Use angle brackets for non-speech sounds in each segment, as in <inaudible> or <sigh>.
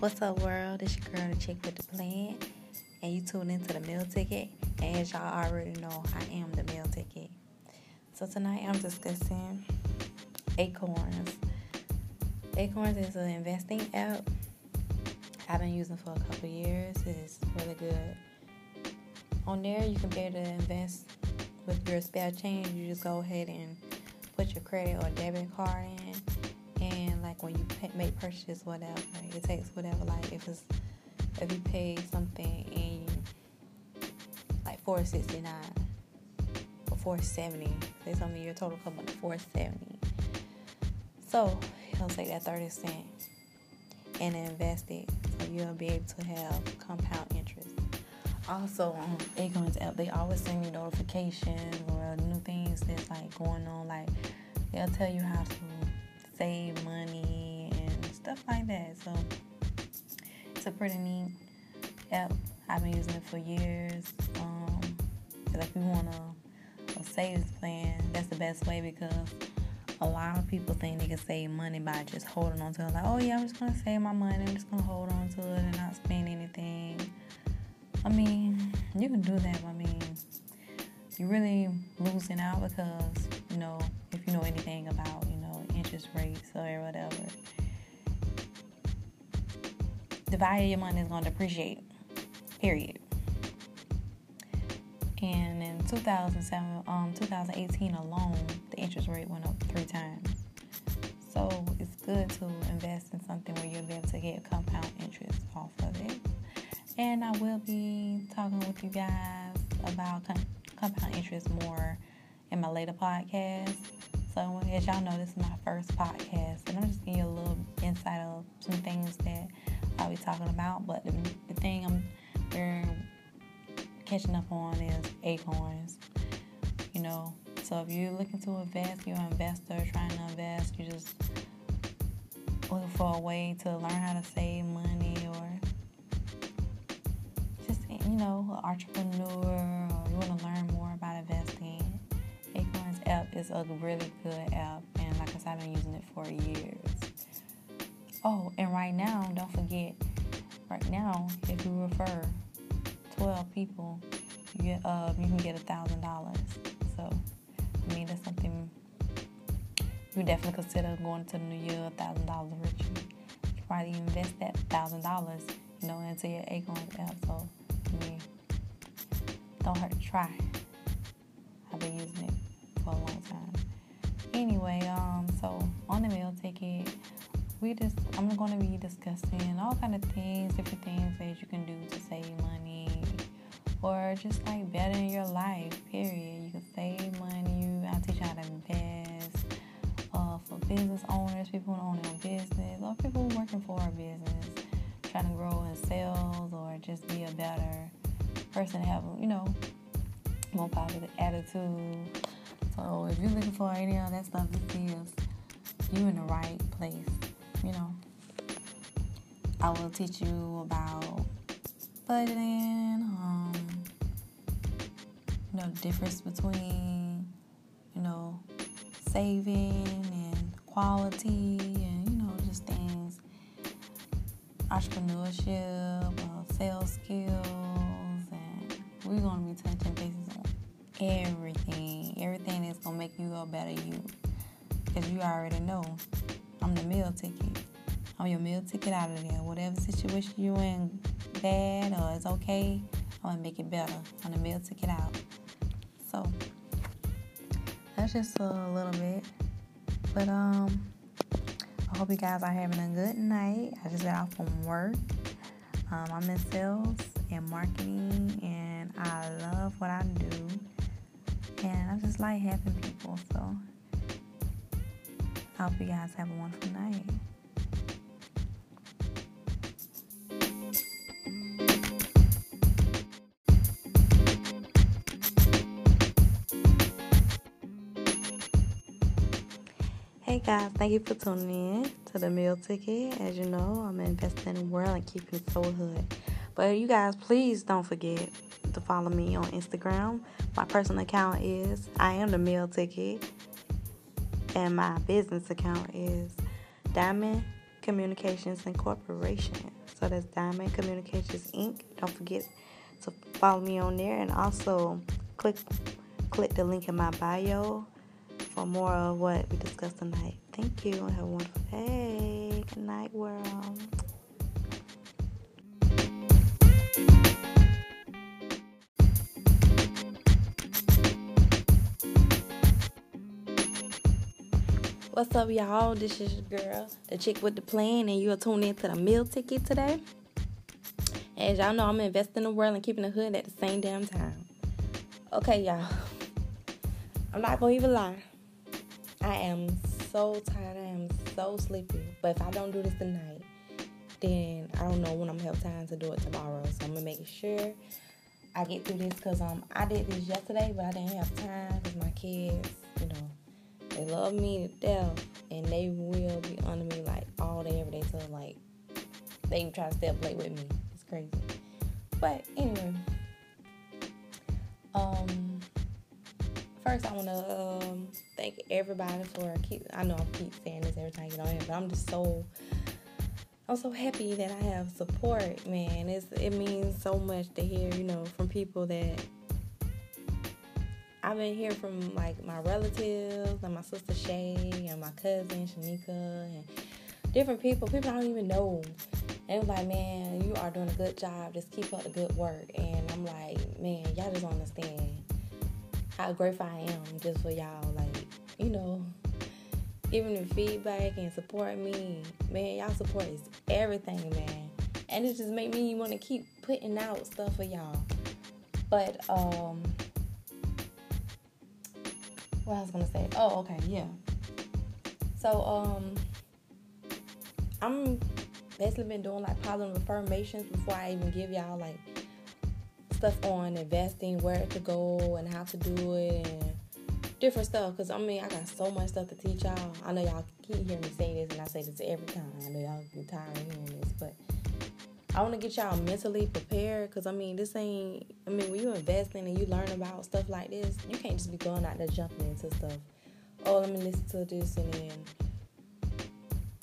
What's up, world? It's your girl, the chick with the plan, and you tune into the meal ticket. And as y'all already know, I am the meal ticket. So tonight I'm discussing Acorns. Acorns is an investing app I've been using for a couple years. It's really good. On there, you can be able to invest with your spare change. You just go ahead and put your credit or debit card in, like when you pay, make purchases, whatever, it takes whatever. Like if it's if you pay something in like four sixty nine or four seventy, say something your total come up to four seventy. So he'll take that thirty cent and invest it, so you'll be able to have compound interest. Also on Acorns app, they always send you notifications or new things that's like going on. Like they'll tell you how to save money and stuff like that. So it's a pretty neat app. I've been using it for years. Um, if you want a, a savings plan, that's the best way because a lot of people think they can save money by just holding on to it. Like, oh yeah, I'm just gonna save my money. I'm just gonna hold on to it and not spend anything. I mean, you can do that. But I mean, you're really losing out because you know if you know anything about you interest rates or whatever, the value of your money is gonna depreciate. Period. And in 2007, um, 2018 alone, the interest rate went up three times. So it's good to invest in something where you'll be able to get compound interest off of it. And I will be talking with you guys about com- compound interest more in my later podcast. So as y'all know, this is my first podcast, and I'm just giving you a little insight of some things that I'll be talking about. But the, the thing I'm very catching up on is acorns. You know, so if you're looking to invest, you're an investor trying to invest, you're just looking for a way to learn how to save money or just you know, an entrepreneur or you want to learn more about investing. App is a really good app and like I said I've been using it for years. Oh, and right now, don't forget, right now, if you refer 12 people, you get uh, you can get a thousand dollars. So, I mean, that's something you definitely consider going to the new year a thousand dollars richer. You probably invest that thousand dollars, you know, into your Acorns app. So, I mean, don't hurt to try. I've been using it for a long time. Anyway, um, so on the meal ticket, we just I'm going to be discussing all kind of things, different things that you can do to save money or just like better your life. Period. You can save money. You I teach you how to invest. Uh, for business owners, people who own their business, or people working for a business, trying to grow in sales or just be a better person, have you know more positive attitude. So if you're looking for any of that stuff, this is you in the right place you know, I will teach you about budgeting, um, you know, the difference between, you know, saving and quality and, you know, just things, entrepreneurship, uh, sales skills, and we're going to be touching bases on everything. Better you. Because you already know I'm the meal ticket. I'm your meal ticket out of there. Whatever situation you're in, bad or it's okay, I'm gonna make it better. I'm the meal ticket out. So that's just a little bit. But um, I hope you guys are having a good night. I just got off from work. Um, I'm in sales and marketing, and I love what I do. And I just like helping people. So I hope you guys have a wonderful night. Hey guys, thank you for tuning in to the meal ticket. As you know, I'm investing in the world and keeping it so hood. But you guys, please don't forget to follow me on Instagram. My personal account is I am the meal ticket and my business account is Diamond Communications Incorporation. So that's Diamond Communications Inc. Don't forget to follow me on there and also click click the link in my bio for more of what we discussed tonight. Thank you and have a wonderful day. Good night, world. What's up, y'all? This is your girl, the chick with the plan, and you are tuned in to the meal ticket today. As y'all know, I'm investing in the world and keeping the hood at the same damn time. Okay, y'all. I'm not gonna even lie. I am so tired. I am so sleepy. But if I don't do this tonight, then I don't know when I'm gonna have time to do it tomorrow. So I'm gonna make sure I get through this because um I did this yesterday, but I didn't have time because my kids, you know they love me to death, and they will be under me like all day, every day. So like, they even try to stay up late with me. It's crazy. But anyway, um, first I want to um, thank everybody for keep. I know I keep saying this every time I get on here, but I'm just so. I'm so happy that I have support, man. It's it means so much to hear, you know, from people that I've been hearing from like my relatives and my sister Shay and my cousin Shanika and different people. People I don't even know. And it was like, man, you are doing a good job. Just keep up the good work. And I'm like, man, y'all just understand how grateful I am just for y'all. Like, you know, giving me feedback and support me. Man, y'all support is everything, man. And it just make me want to keep putting out stuff for y'all. But um what I was gonna say. Oh, okay, yeah. So um, I'm basically been doing like positive affirmations before I even give y'all like stuff on investing, where to go, and how to do it, and different stuff. Cause I mean, I got so much stuff to teach y'all. I know y'all keep hearing me say this, and I say this every time. I know y'all get tired of hearing this, but I want to get y'all mentally prepared because I mean, this ain't. I mean, when you investing and you learn about stuff like this, you can't just be going out there jumping into stuff. Oh, let me listen to this and then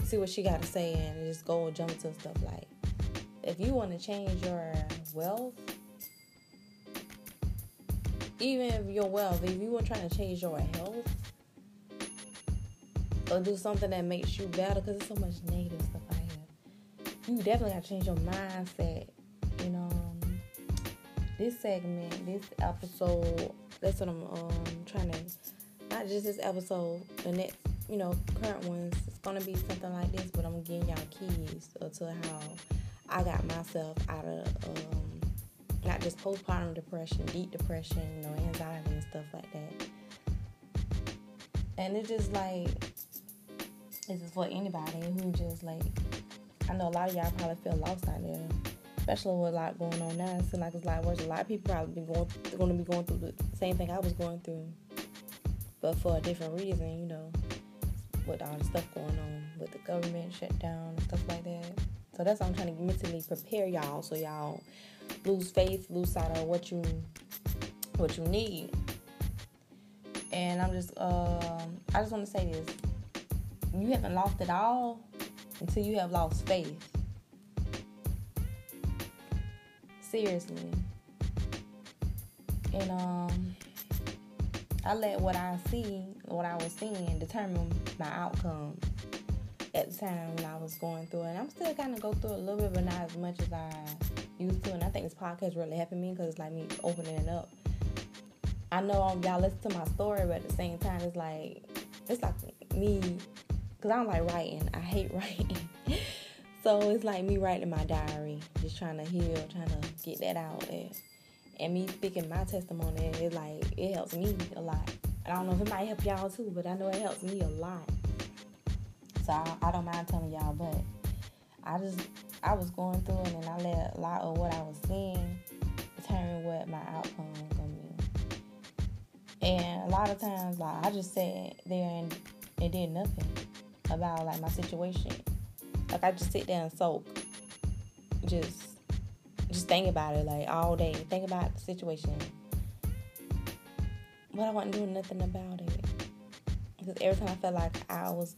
see what she got to say and just go and jump into stuff. Like, if you want to change your wealth, even if your wealth, if you were trying to change your health or do something that makes you better, because there's so much negative stuff you definitely got to change your mindset. You know, um, this segment, this episode, that's what I'm um, trying to, not just this episode, the next, you know, current ones, it's going to be something like this, but I'm getting y'all keys to how I got myself out of, um, not just postpartum depression, deep depression, you know, anxiety and stuff like that. And it's just like, this is for anybody who just like I know a lot of y'all probably feel lost out there, especially with a lot going on now. It seems like it's a lot worse. A lot of people probably been going, going to be going through the same thing I was going through, but for a different reason, you know, with all the stuff going on with the government shutdown and stuff like that. So that's why I'm trying to mentally prepare y'all so y'all lose faith, lose sight of what you what you need. And I'm just, um, I just want to say this: you haven't lost it all until you have lost faith. Seriously. And um I let what I see, what I was seeing determine my outcome at the time when I was going through it. And I'm still kind of go through it a little bit, but not as much as I used to. And I think this podcast really helping me because it's like me opening it up. I know y'all listen to my story, but at the same time, it's like it's like me because I don't like writing. I hate <laughs> writing. so it's like me writing my diary, just trying to heal, trying to get that out there. And me speaking my testimony, it like it helps me a lot. I don't know if it might help y'all too, but I know it helps me a lot. So I, I don't mind telling y'all, but I just I was going through it and I let a lot of what I was seeing determine what my outcome was gonna be. And a lot of times like I just sat there and, and did nothing about like my situation. Like I just sit there and soak. Just just think about it like all day. Think about the situation. But I wasn't doing nothing about it. Because every time I felt like I was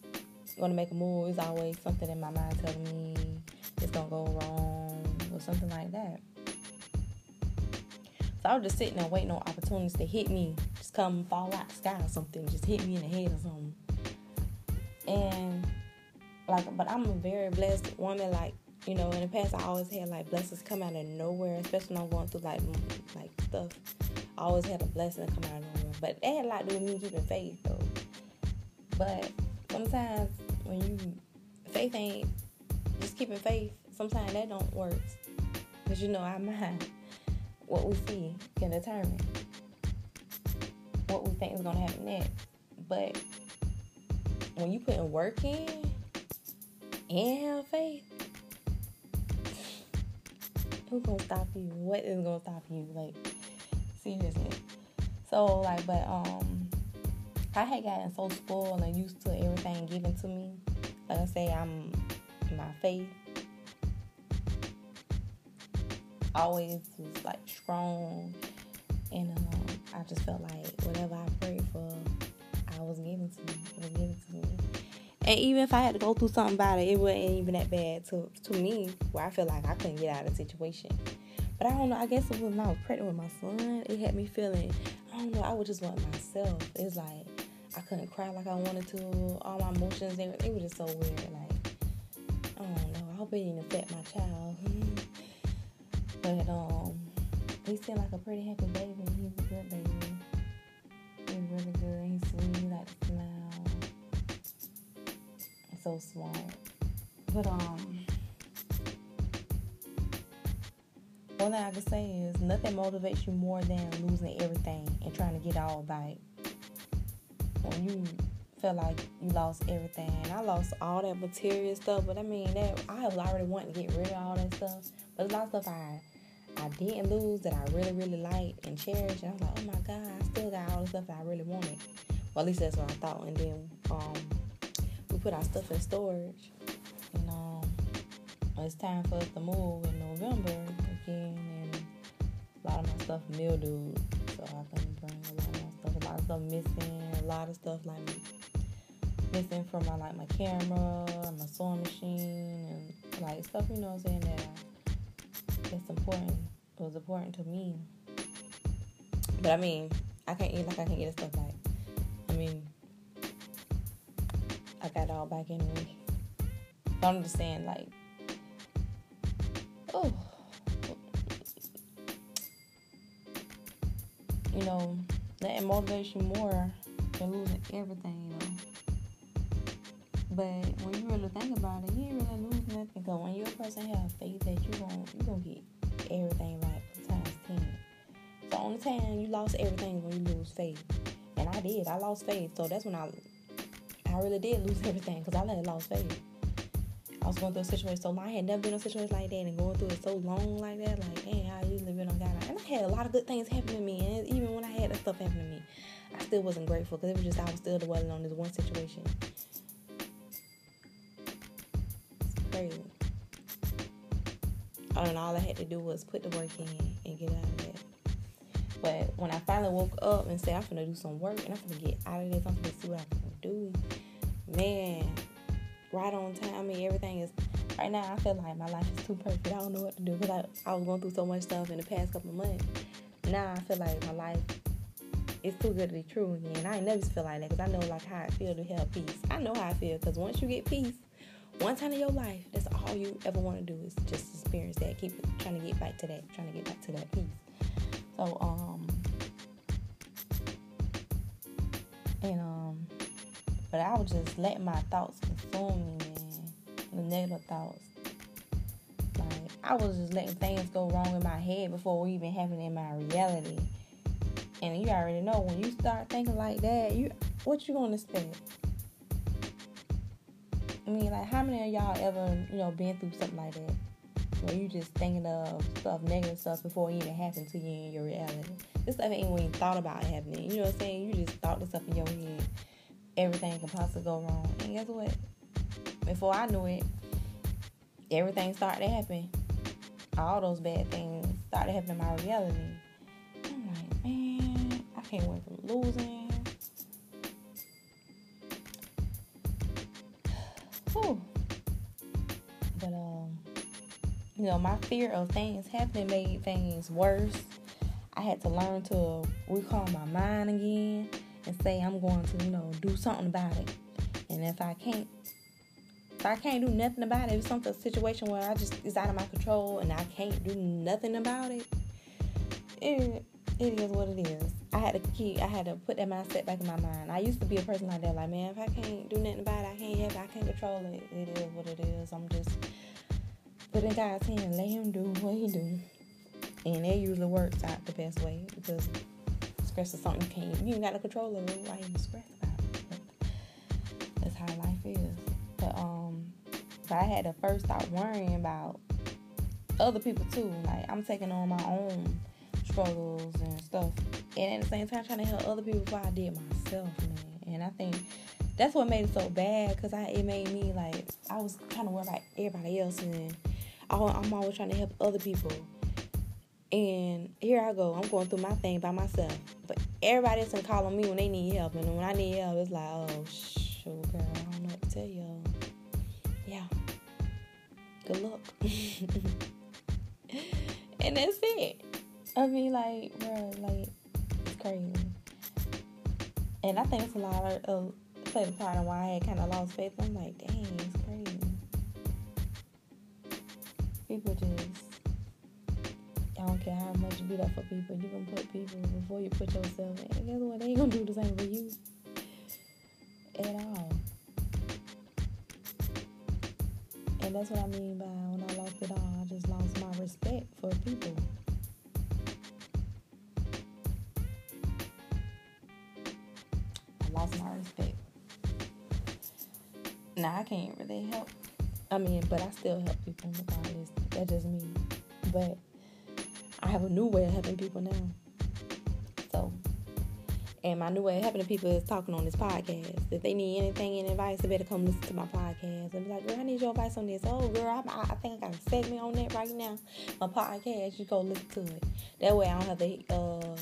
gonna make a move, it's always something in my mind telling me it's gonna go wrong or something like that. So I was just sitting there waiting on opportunities to hit me, just come fall out the sky or something, just hit me in the head or something. And like, but I'm a very blessed woman. Like, you know, in the past I always had like blessings come out of nowhere, especially when I'm going through like like stuff. I always had a blessing come out of nowhere, but that had a lot to do with me keeping faith though. But sometimes when you faith ain't just keeping faith, sometimes that don't work. Cause you know our <laughs> mind, what we see can determine what we think is gonna happen next. But when you put in work in and have faith, who's gonna stop you? What is gonna stop you? Like seriously. So like, but um, I had gotten so spoiled and used to everything given to me. Like I say, I'm my faith always was like strong, and um, I just felt like whatever I prayed for, was given to me. Was given to me. And even if I had to go through something about it, it wasn't even that bad to to me, where I feel like I couldn't get out of the situation. But I don't know. I guess it was when I was pregnant with my son. It had me feeling. I don't know. I would just want myself. It's like I couldn't cry like I wanted to. All my emotions, they, they were just so weird. Like I don't know. I hope it didn't affect my child. <laughs> but um, he seemed like a pretty happy baby. He was a good baby. Really good. He's sweet. He liked to smile. So smart. But um. one thing I can say is nothing motivates you more than losing everything and trying to get all back. When you feel like you lost everything, I lost all that material stuff, but I mean that I already wanting to get rid of all that stuff. But a lot of stuff I I didn't lose that I really really liked and cherished. And I was like, oh my god, I still got all the stuff that I really wanted. Well, at least that's what I thought. And then um, we put our stuff in storage, and um, it's time for us to move in November again, and a lot of my stuff mildewed, so I couldn't bring a lot of my stuff. A lot of stuff missing, a lot of stuff like missing from my like my camera, and my sewing machine, and like stuff you know what I'm saying that that's important. It was important to me. But I mean, I can't eat like I can get stuff back. I mean, I got it all back anyway. But I'm just saying, like, oh, you know, that motivates you more than losing everything. But when you really think about it, you ain't really lose nothing. Because when you're a person have faith that you gon' you gonna get everything right times ten. So only time you lost everything when you lose faith, and I did. I lost faith, so that's when I I really did lose everything because I let lost faith. I was going through a situation so long. I had never been in a situation like that and going through it so long like that. Like, dang, I usually been on God. And I had a lot of good things happen to me. And even when I had that stuff happen to me, I still wasn't grateful because it was just, I was still dwelling on this one situation. And all I had to do was put the work in and get out of that. But when I finally woke up and said, I'm to do some work and I'm to get out of this, I'm to see what I can do, man, right on time. I mean, everything is right now. I feel like my life is too perfect. I don't know what to do because I, I was going through so much stuff in the past couple months. Now I feel like my life is too good to be true again. I ain't never feel like that because I know like how I feel to have peace. I know how I feel because once you get peace, one time in your life, that's all you ever want to do is just experience that. Keep trying to get back to that, trying to get back to that peace. So um, and um, but I was just letting my thoughts consume me, man. The negative thoughts. Like I was just letting things go wrong in my head before we even happened in my reality. And you already know when you start thinking like that, you what you gonna expect? I mean, like how many of y'all ever, you know, been through something like that? Where you just thinking of stuff, negative stuff before it even happened to you in your reality. This stuff ain't even thought about happening. You know what I'm saying? You just thought this stuff in your head everything could possibly go wrong. And guess what? Before I knew it, everything started to happen. All those bad things started happening in my reality. I'm like, man, I can't wait from losing. But um, you know, my fear of things happening made things worse. I had to learn to recall my mind again and say I'm going to, you know, do something about it. And if I can't if I can't do nothing about it, if it's something situation where I just it's out of my control and I can't do nothing about it, it it is what it is. I had to keep I had to put that mindset back in my mind. I used to be a person like that, like man, if I can't do nothing about it, I can't have it, I can't control it. It is what it is. I'm just put in God's hand and let him do what he do. And it usually works out the best way because stress is something you can't you ain't got no control over. Why you stress about it? That's how life is. But um but I had to first start worrying about other people too. Like I'm taking on my own struggles and stuff. And at the same time trying to help other people before I did myself, man. And I think that's what made it so bad because I it made me like I was kind of worried about everybody else and I'm always trying to help other people. And here I go, I'm going through my thing by myself. But everybody else can call on me when they need help. And when I need help, it's like, oh, shoot, girl, I don't know what to tell y'all. Yeah. Good luck. <laughs> and that's it. I mean, like, bro, like, it's crazy. And I think it's a lot of, uh, played part in why I kind of lost faith. I'm like, dang, it's crazy. People just, I don't care how much you beat up for people, you can put people before you put yourself. And guess what? They ain't gonna do the same for you at all. And that's what I mean by when I lost it all, I just lost my respect for people. I can't really help. I mean, but I still help people regardless. That's just me. But I have a new way of helping people now. So, and my new way of helping people is talking on this podcast. If they need anything and advice, they better come listen to my podcast and be like, girl, I need your advice on this. Oh, girl, I, I think I got a segment on that right now. My podcast, you go listen to it. That way I don't have to, uh,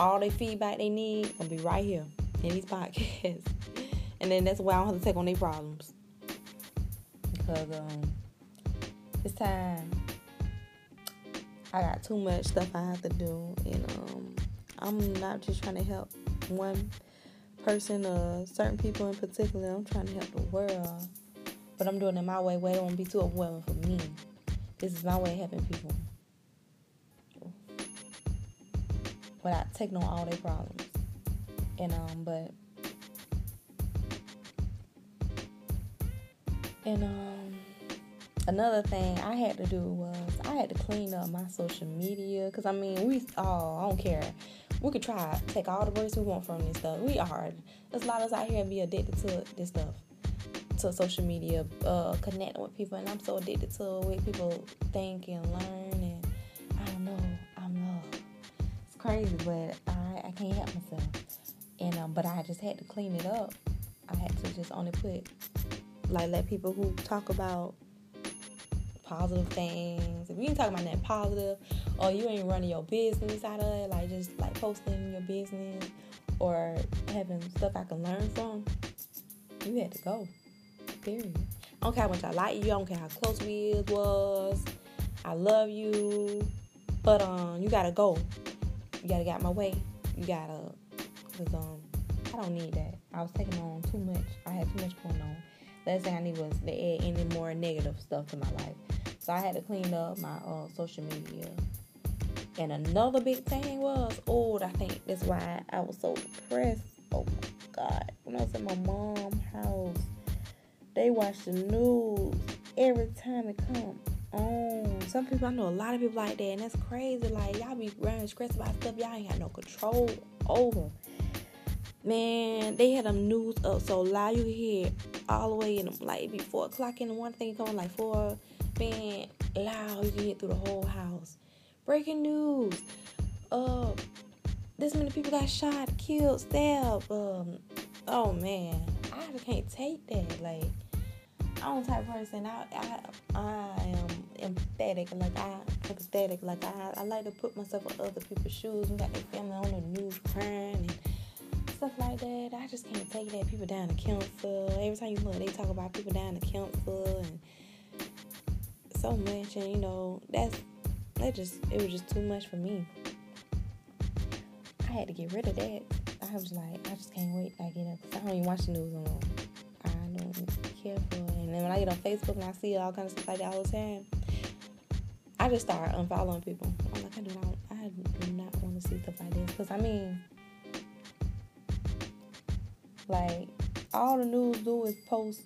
all the feedback they need gonna be right here in these podcasts. And then that's why I don't have to take on their problems. Because, um, it's time I got too much stuff I have to do, and um, I'm not just trying to help one person or certain people in particular. I'm trying to help the world, but I'm doing it my way. Where it won't be too overwhelming for me. This is my way of helping people without taking on all their problems. And um, but and um another thing I had to do was I had to clean up my social media because I mean we oh I don't care. We could try take all the breaks we want from this stuff. We are there's a lot of us out here be addicted to this stuff to social media uh connecting with people. And I'm so addicted to what people think and learn and I don't know I'm uh, it's crazy but I I can't help myself. And um but I just had to clean it up. I had to just only put like let people who talk about positive things. If you ain't talking about that positive, or you ain't running your business out of it, like just like posting your business or having stuff I can learn from, you had to go. Period. I don't care how much I like you. I don't care how close we was. I love you, but um, you gotta go. You gotta get my way. You gotta, cause um, I don't need that. I was taking on too much. I had too much going on. Last thing I need was to add any more negative stuff to my life. So I had to clean up my uh, social media. And another big thing was, oh, I think that's why I was so depressed. Oh my God. When I was at my mom's house, they watch the news every time it comes on. Some people, I know a lot of people like that, and that's crazy. Like, y'all be running stressed about stuff y'all ain't got no control over. Man, they had them news up so loud you hear all the way in the, like it be four o'clock in the one thing coming like four Man, loud. You hear through the whole house. Breaking news. Uh, this many people got shot, killed, stabbed. Um, oh man, I can't take that. Like, I'm the type of person. I I I am empathetic. Like I empathetic. Like I I like to put myself in other people's shoes. We got their family on the news crying and stuff like that. I just can't take that. People down to cancer. Every time you look, they talk about people down to cancer and so much, and you know that's that just it was just too much for me. I had to get rid of that. I was like, I just can't wait. I get up. I don't even watch the news anymore. I don't care for it. And then when I get on Facebook and I see all kinds of stuff like that all the time, I just start unfollowing people. I'm like, I do not, I do not want to see stuff like this. Because I mean, like all the news do is post.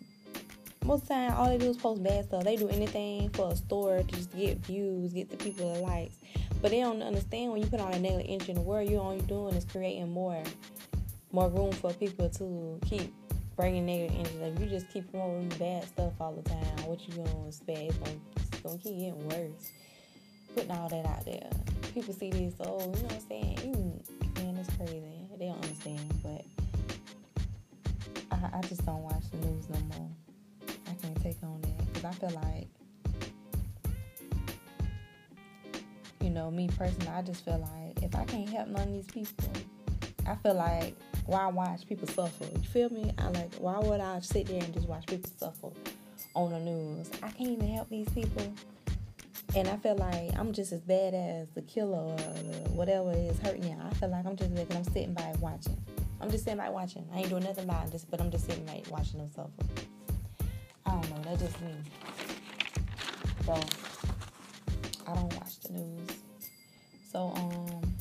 Most of the time, all they do is post bad stuff. They do anything for a store to just get views, get the people the likes. But they don't understand when you put all that negative energy in the world, you're doing is creating more, more room for people to keep bringing negative energy. If you just keep promoting bad stuff all the time, what you is bad. It's gonna, it's gonna keep getting worse. Putting all that out there, people see this. Oh, you know what I'm saying? Even, man, it's crazy. They don't understand, but I, I just don't watch the news no more. I can't take on that because I feel like, you know, me personally, I just feel like if I can't help none of these people, I feel like why watch people suffer? You feel me? I like why would I sit there and just watch people suffer on the news? I can't even help these people. And I feel like I'm just as bad as the killer or whatever is hurting you. I feel like I'm just because I'm sitting by watching. I'm just sitting back watching. I ain't doing nothing about this, but I'm just sitting back watching them suffer. I don't know. That's just me. So I don't watch the news. So um.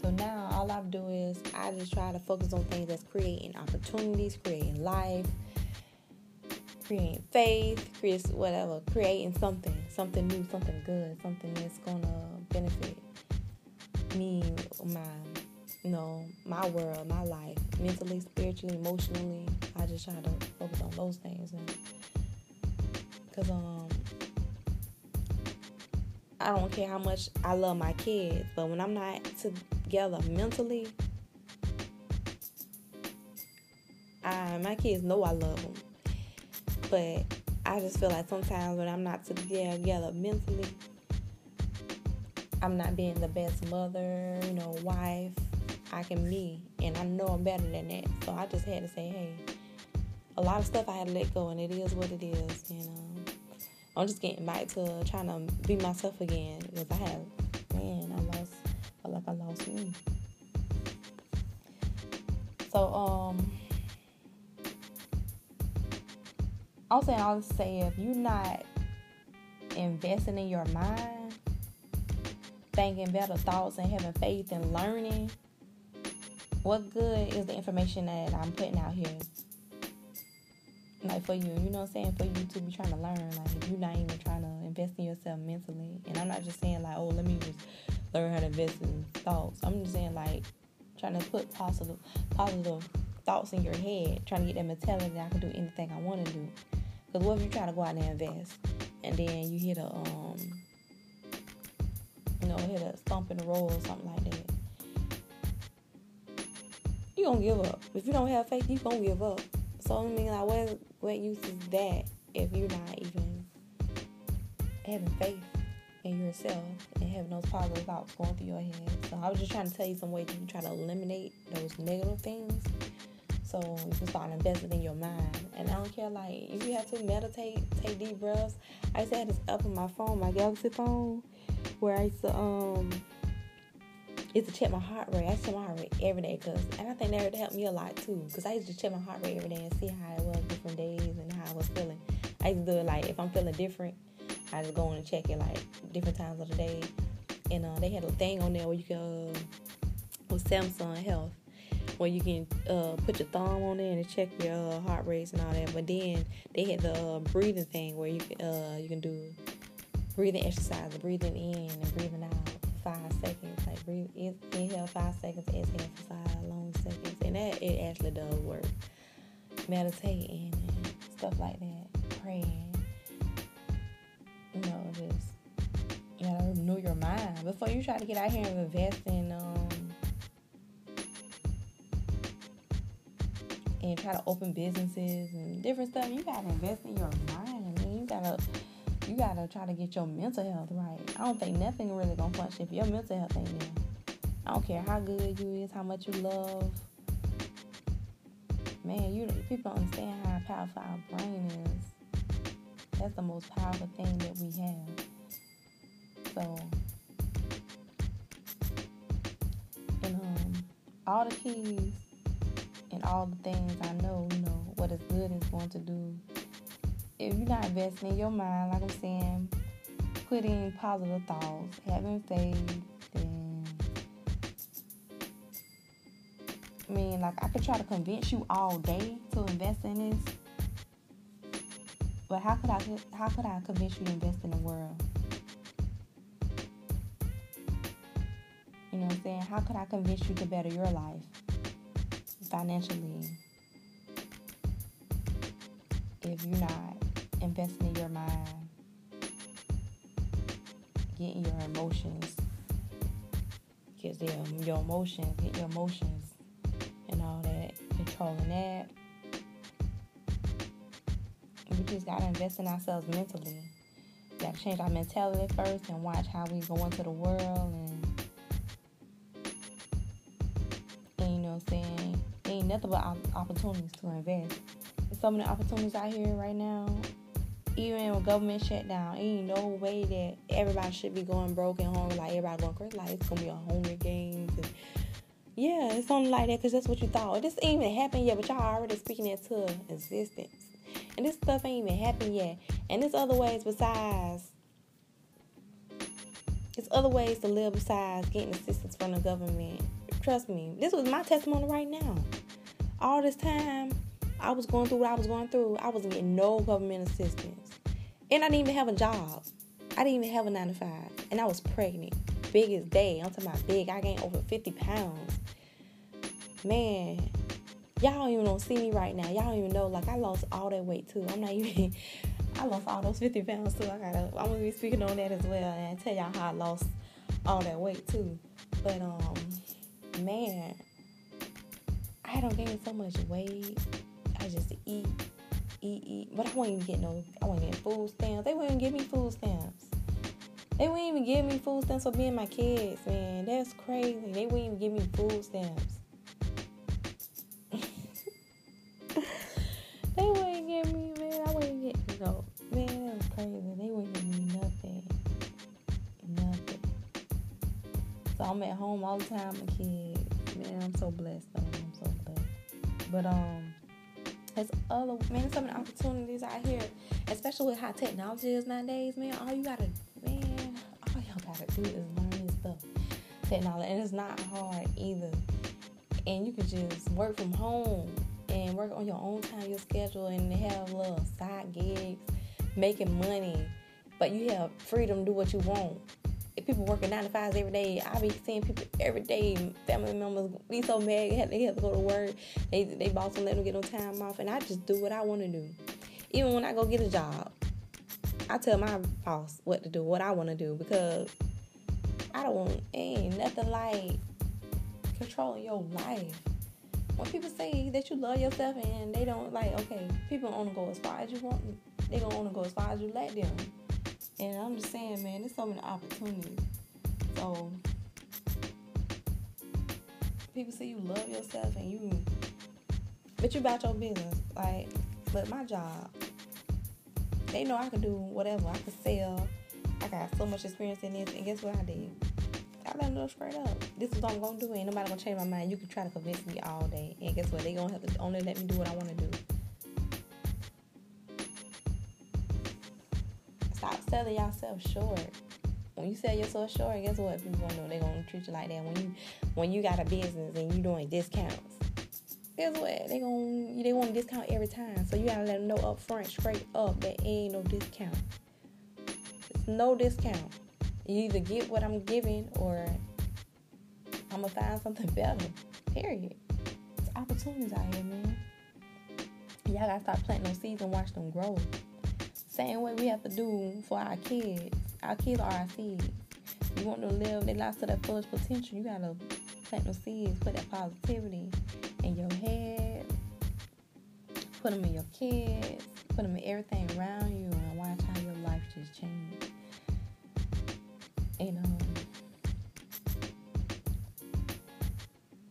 So now all I do is I just try to focus on things that's creating opportunities, creating life, creating faith, creating whatever, creating something, something new, something good, something that's gonna benefit me, my, you know, my world, my life, mentally, spiritually, emotionally. I just try to focus on those things, and cause um, I don't care how much I love my kids, but when I'm not together mentally, I my kids know I love them, but I just feel like sometimes when I'm not together mentally I'm not being the best mother, you know, wife I can be. And I know I'm better than that. So I just had to say, hey, a lot of stuff I had to let go, and it is what it is. you know. I'm just getting back to trying to be myself again because I have, man, I lost, feel like I lost me. So, um, I'm saying I'll say if you're not investing in your mind, thinking better thoughts and having faith and learning, what good is the information that I'm putting out here? Like for you, you know what I'm saying? For you to be trying to learn, like you're not even trying to invest in yourself mentally. And I'm not just saying like, oh, let me just learn how to invest in thoughts. I'm just saying like trying to put positive positive thoughts in your head, trying to get that mentality that I can do anything I want to do. Because what if you try to go out there and invest and then you hit a um you know, hit a stump in the road or something like that, you gonna give up. If you don't have faith, you gonna give up. So I mean, like, what what use is that if you're not even having faith in yourself and having those positive thoughts going through your head? So I was just trying to tell you some ways you can try to eliminate those negative things. So you can start investing in your mind. And I don't care, like, if you have to meditate, take deep breaths. I to have this up on my phone, my Galaxy phone where I used to um used to check my heart rate. I check my heart rate every day because and I think that helped me a lot too because I used to check my heart rate every day and see how it was different days and how I was feeling. I used to do it like if I'm feeling different, I just go and check it like different times of the day. And uh, they had a thing on there where you can uh, with Samsung Health where you can uh, put your thumb on there and check your uh, heart rates and all that. But then they had the uh, breathing thing where you can uh, you can do breathing exercise, breathing in and breathing out five seconds. Like breathe in, inhale five seconds, exhale for five long seconds, and that it actually does work. Meditating and stuff like that, praying. You know, just you gotta renew your mind before you try to get out here and invest in um and try to open businesses and different stuff. You gotta invest in your mind. I mean, you gotta you gotta try to get your mental health right. I don't think nothing really gonna function if your mental health ain't there. I don't care how good you is, how much you love. Man, you people don't understand how powerful our brain is. That's the most powerful thing that we have. So, and um, all the keys and all the things I know, you know, what is good is going to do. If you're not investing in your mind, like I'm saying, putting positive thoughts, having faith, then I mean, like I could try to convince you all day to invest in this, but how could I how could I convince you to invest in the world? You know what I'm saying? How could I convince you to better your life financially if you're not investing in your mind, getting your emotions, get your, um, your emotions, get your emotions and all that, controlling that. We just gotta invest in ourselves mentally. We gotta change our mentality first and watch how we go into the world and, and you know what I'm saying? ain't nothing but opportunities to invest. There's so many opportunities out here right now. Even with government shutdown, ain't no way that everybody should be going broke and hungry like everybody going crazy. Like it's gonna be a Hunger Games and yeah, it's something like that because that's what you thought. This ain't even happened yet, but y'all already speaking it to existence. And this stuff ain't even happened yet. And there's other ways besides. There's other ways to live besides getting assistance from the government. Trust me, this was my testimony right now. All this time, I was going through what I was going through. I wasn't getting no government assistance. And I didn't even have a job. I didn't even have a nine to five. And I was pregnant. Biggest day. I'm talking about big. I gained over 50 pounds man, y'all don't even don't see me right now. Y'all don't even know. Like I lost all that weight too. I'm not <laughs> even. I lost all those 50 pounds too. I gotta. I'm gonna be speaking on that as well and tell y'all how I lost all that weight too. But um, man, I don't gain so much weight. I just eat, eat, eat. But I won't even get no. I won't get food stamps. They wouldn't give me food stamps. They wouldn't even give me food stamps for being my kids, man. That's crazy. They wouldn't even give me food stamps. <laughs> They wouldn't give me, man. I wouldn't get no man, that was crazy. They wouldn't give me nothing. Nothing. So I'm at home all the time, my kids. Man, I'm so blessed. Though. I'm so blessed. But um, there's other man, some of the opportunities out here, especially with how technology is nowadays. Man, all you gotta, man, all y'all gotta do is learn this stuff, technology, and it's not hard either. And you can just work from home and work on your own time, your schedule, and have little side gigs, making money. But you have freedom to do what you want people working nine to fives every day. I be seeing people every day. Family members be so mad they have to go to work. They they boss don't let them get no time off, and I just do what I want to do. Even when I go get a job, I tell my boss what to do, what I want to do, because I don't want ain't nothing like controlling your life. When people say that you love yourself and they don't like, okay, people only go as far as you want. They gonna only go as far as you let them. And I'm just saying, man, there's so many opportunities. So people say you love yourself and you, but you about your business. Like, but my job, they know I can do whatever. I can sell. I got so much experience in this, and guess what I did? I let them know straight up. This is what I'm gonna do. Ain't nobody gonna change my mind. You can try to convince me all day, and guess what? They gonna have to only let me do what I want to do. Selling yourself short. When you sell yourself short, guess what? People gonna know they gonna treat you like that. When you when you got a business and you doing discounts, guess what? They gonna they want a discount every time. So you gotta let them know up front, straight up, that ain't no discount. It's no discount. You either get what I'm giving or I'm gonna find something <laughs> better. Period. It's opportunities out here, man. Y'all gotta start planting those seeds and watch them grow. Same way we have to do for our kids. Our kids are our seeds. You want them to live their lives to their fullest potential. You gotta plant those seeds, put that positivity in your head, put them in your kids, put them in everything around you, and watch how your life just change. And um,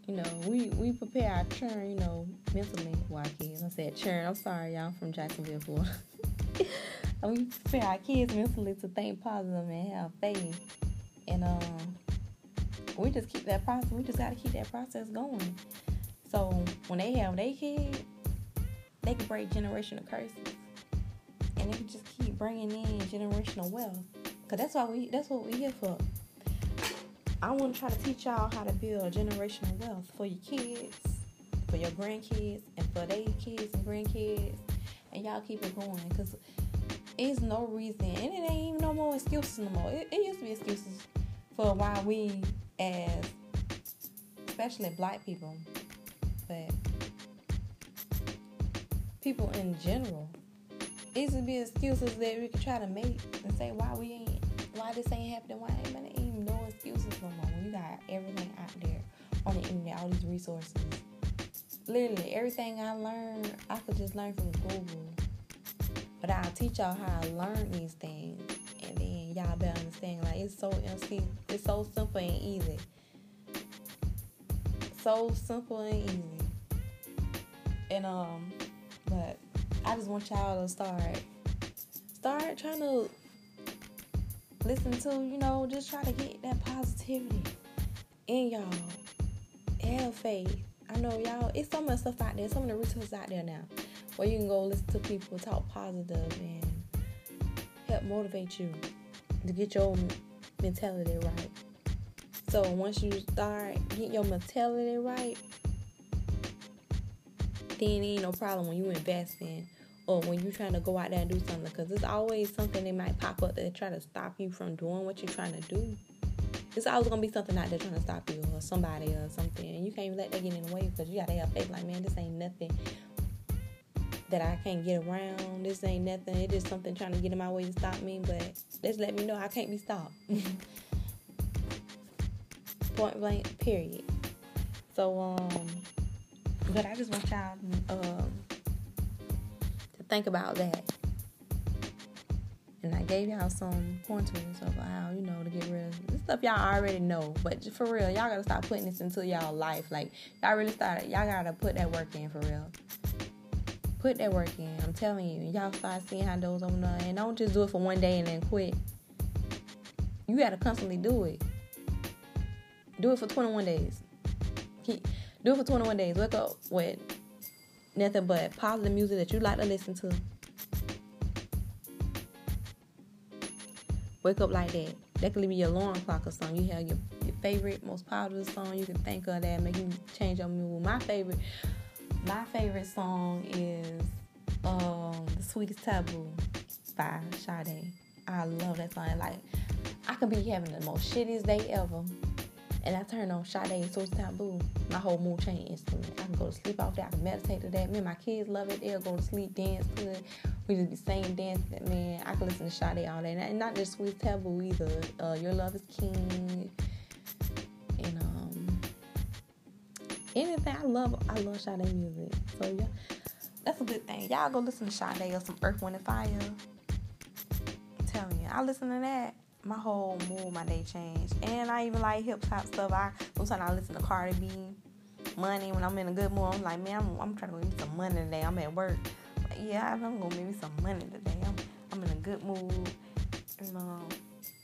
you know, we we prepare our churn, you know, mentally our kids. I said churn. I'm sorry, y'all, from Jacksonville, Florida. <laughs> and we prepare our kids mentally to think positive and have faith. And um, we just keep that process. We just got to keep that process going. So when they have their kids, they can break generational curses, and they can just keep bringing in generational wealth. Cause that's why we. That's what we here for. I want to try to teach y'all how to build generational wealth for your kids, for your grandkids, and for their kids and grandkids, and y'all keep it going. Cause it's no reason, and it ain't even no more excuses no more. It, it used to be excuses for why we, as especially black people, but people in general, it used to be excuses that we could try to make and say why we ain't, why this ain't happening, why ain't, ain't no excuses no more. You got everything out there on the internet, all these resources. Literally, everything I learned, I could just learn from Google. But I'll teach y'all how I learn these things, and then y'all better understand. Like it's so it's so simple and easy. So simple and easy. And um, but I just want y'all to start start trying to listen to, you know, just try to get that positivity in y'all. Have faith. I know y'all, it's so much stuff out there, some of the resources out there now where you can go listen to people talk positive and help motivate you to get your mentality right. So once you start getting your mentality right, then ain't no problem when you invest in or when you're trying to go out there and do something because there's always something that might pop up that try to stop you from doing what you're trying to do. It's always gonna be something out there trying to stop you or somebody or something, and you can't even let that get in the way because you gotta have faith. Like, man, this ain't nothing that I can't get around. This ain't nothing. It is something trying to get in my way to stop me, but just let me know I can't be stopped. <laughs> Point blank, period. So, um, but I just want y'all um, to think about that. And I gave y'all some pointers of how, you know, to get rid of this stuff y'all already know. But for real, y'all gotta start putting this into y'all life. Like, y'all really start, y'all gotta put that work in for real. Put that work in. I'm telling you. Y'all start seeing how those open up. And don't just do it for one day and then quit. You gotta constantly do it. Do it for 21 days. Do it for 21 days. Wake up with nothing but positive music that you like to listen to. Wake up like that. That could be your alarm clock or something. You have your, your favorite, most positive song you can think of that make you change your mood. My favorite my favorite song is um, The Sweetest Taboo by Sade. I love that song. Like, I could be having the most shittiest day ever. And I turn on Sade Sweetest Taboo. My whole mood change instantly. I can go to sleep off that. I can meditate to that. Me and my kids love it. They'll go to sleep, dance to it. We just be singing, dancing. Man, I can listen to Sade all day. And not just Sweetest Taboo either. Uh, Your Love is King. Anything. I love I love Sade music. So yeah, that's a good thing. Y'all go listen to Sade or some Earth, Wind and Fire. I'm I listen to that. My whole mood, my day changed. And I even like hip hop stuff. I sometimes I listen to Cardi B, Money when I'm in a good mood. I'm like, man, I'm, I'm trying to get some money today. I'm at work. But yeah, I'm gonna make me some money today. I'm I'm in a good mood. You know,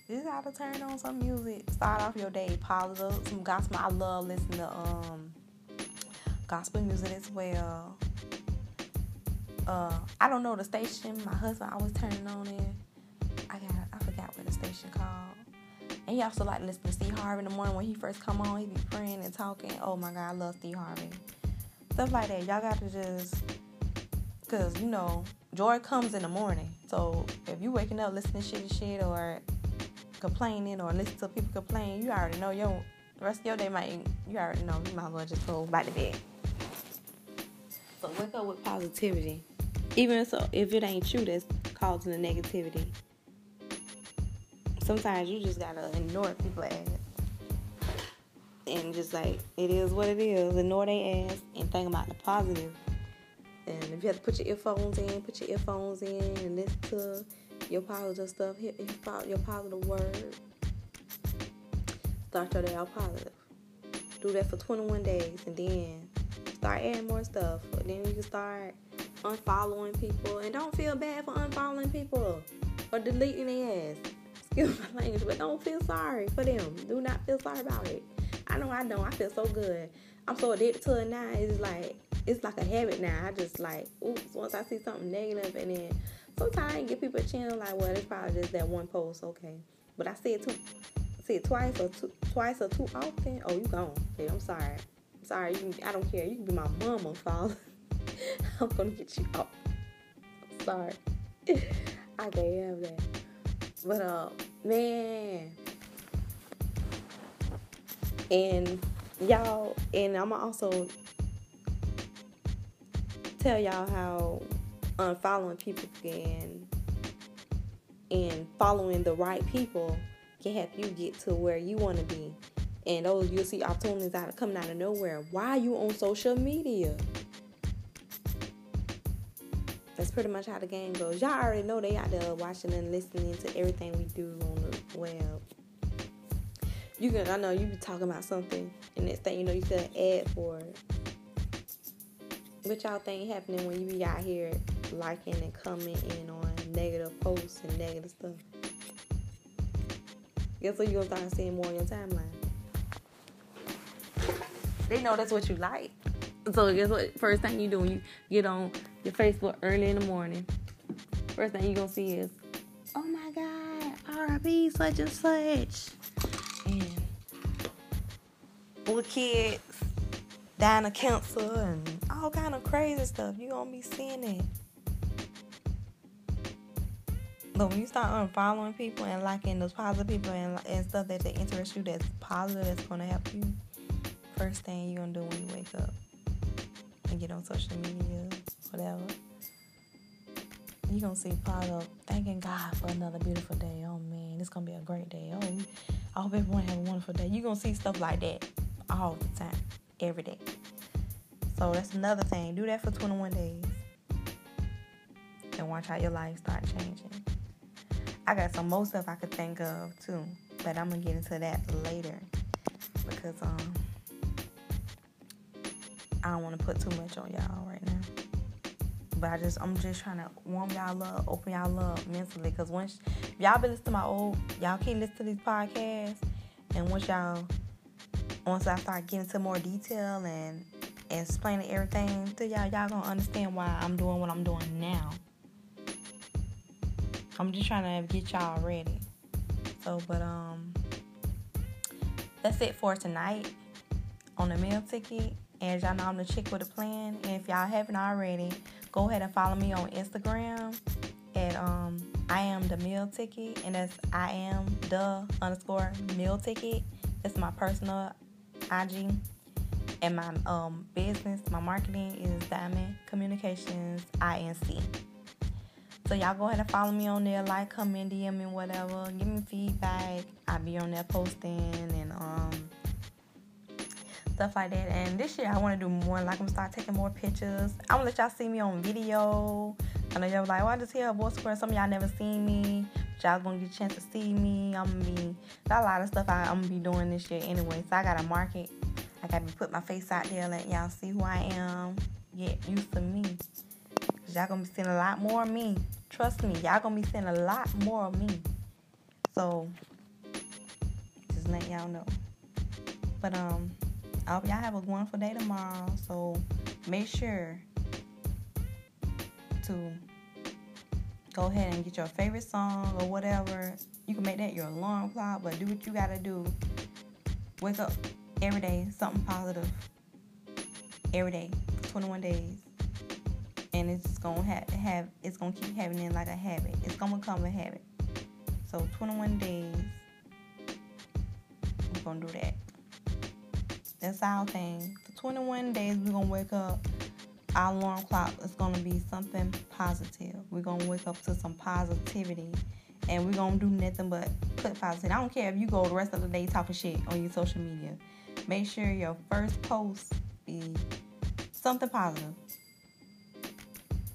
just gotta turn on some music. Start off your day positive. Some gospel. I love listening to um gospel music as well. Uh, I don't know the station. My husband always turning on it. I got I forgot what the station called. And he also like to listen to Steve Harvey in the morning when he first come on. He be praying and talking. Oh my God, I love Steve Harvey. Stuff like that. Y'all got to just, cause you know, joy comes in the morning. So if you waking up listening to shitty shit or complaining or listen to people complain, you already know your rest of your day might you already know you might as well just go back to bed. So wake up with positivity. Even so, if it ain't you that's causing the negativity, sometimes you just gotta ignore people ass and just like it is what it is. Ignore their ass and think about the positive. And if you have to put your earphones in, put your earphones in and listen to your positive stuff, your positive word. Start your day out positive. Do that for 21 days and then start adding more stuff. Then you can start unfollowing people and don't feel bad for unfollowing people or deleting their ass. Excuse my <laughs> language, but don't feel sorry for them. Do not feel sorry about it. I know I don't. I feel so good. I'm so addicted to it now. It's like it's like a habit now. I just like, oops, once I see something negative and then sometimes I give people a chance like, well, it's probably just that one post, okay. But I see it too see it twice or two, twice or too often, oh you gone. Hey, I'm sorry. Sorry, can, I don't care. You can be my mama, father. <laughs> I'm gonna get you. I'm sorry. <laughs> I can't have that. But uh man. And y'all and I'ma also tell y'all how unfollowing people can and following the right people can help you get to where you want to be. And those you'll see opportunities out of coming out of nowhere. Why are you on social media? That's pretty much how the game goes. Y'all already know they out there watching and listening to everything we do on the web. You can I know you be talking about something and next thing you know you see an ad for it. What y'all think happening when you be out here liking and commenting on negative posts and negative stuff? Guess what you're gonna start seeing more on your timeline? They know that's what you like. So guess what? First thing you do when you get on your Facebook early in the morning, first thing you gonna see is, oh my God, R.I.P. such and such, and little kids dying of cancer and all kind of crazy stuff. You gonna be seeing it. But when you start unfollowing people and liking those positive people and, and stuff that they interest you that's positive, that's gonna help you. First thing you're gonna do when you wake up and get on social media, whatever. You're gonna see positive, thanking God for another beautiful day. Oh man, it's gonna be a great day. Oh, I hope everyone have a wonderful day. You're gonna see stuff like that all the time, every day. So that's another thing. Do that for 21 days. And watch how your life start changing. I got some more stuff I could think of too, but I'm gonna get into that later because um I don't want to put too much on y'all right now. But I just I'm just trying to warm y'all up, open y'all up mentally, because once y'all been listening to my old, y'all keep listening to these podcasts, and once y'all once I start getting into more detail and, explaining everything to y'all, y'all gonna understand why I'm doing what I'm doing now. I'm just trying to get y'all ready. So, but um, that's it for tonight on the meal ticket. And y'all know I'm the chick with a plan. And if y'all haven't already, go ahead and follow me on Instagram at um I am the meal ticket, and that's I am the underscore meal ticket. It's my personal IG, and my um business, my marketing is Diamond Communications Inc. So y'all go ahead and follow me on there, like, comment, DM me, whatever. Give me feedback. I'll be on there posting and um stuff like that. And this year I want to do more. Like I'm gonna start taking more pictures. I want to let y'all see me on video. I know y'all like, well, I just hear a voice square. Some of y'all never seen me. Y'all gonna get a chance to see me. I'm gonna be got a lot of stuff I, I'm gonna be doing this year anyway. So I gotta market. I gotta put my face out there, let y'all see who I am. Get used to me. Cause y'all gonna be seeing a lot more of me. Trust me, y'all gonna be seeing a lot more of me. So just let y'all know. But um, I hope y'all have a wonderful day tomorrow. So make sure to go ahead and get your favorite song or whatever. You can make that your alarm clock, but do what you gotta do. Wake up every day, something positive. Every day, 21 days and it's gonna have, have it's gonna keep happening like a habit. It's gonna become a habit. So 21 days, we're gonna do that. That's our thing. The 21 days we're gonna wake up. Our alarm clock is gonna be something positive. We're gonna wake up to some positivity, and we're gonna do nothing but put positive. I don't care if you go the rest of the day talking shit on your social media. Make sure your first post be something positive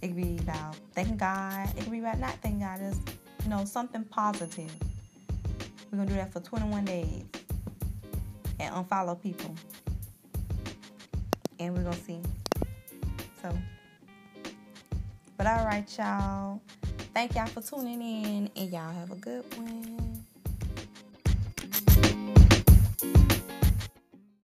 it could be about thanking God. It could be about not thanking God. It's, you know, something positive. We're going to do that for 21 days and unfollow people. And we're to see. So, But all right, y'all. Thank y'all for tuning in, and y'all have a good one.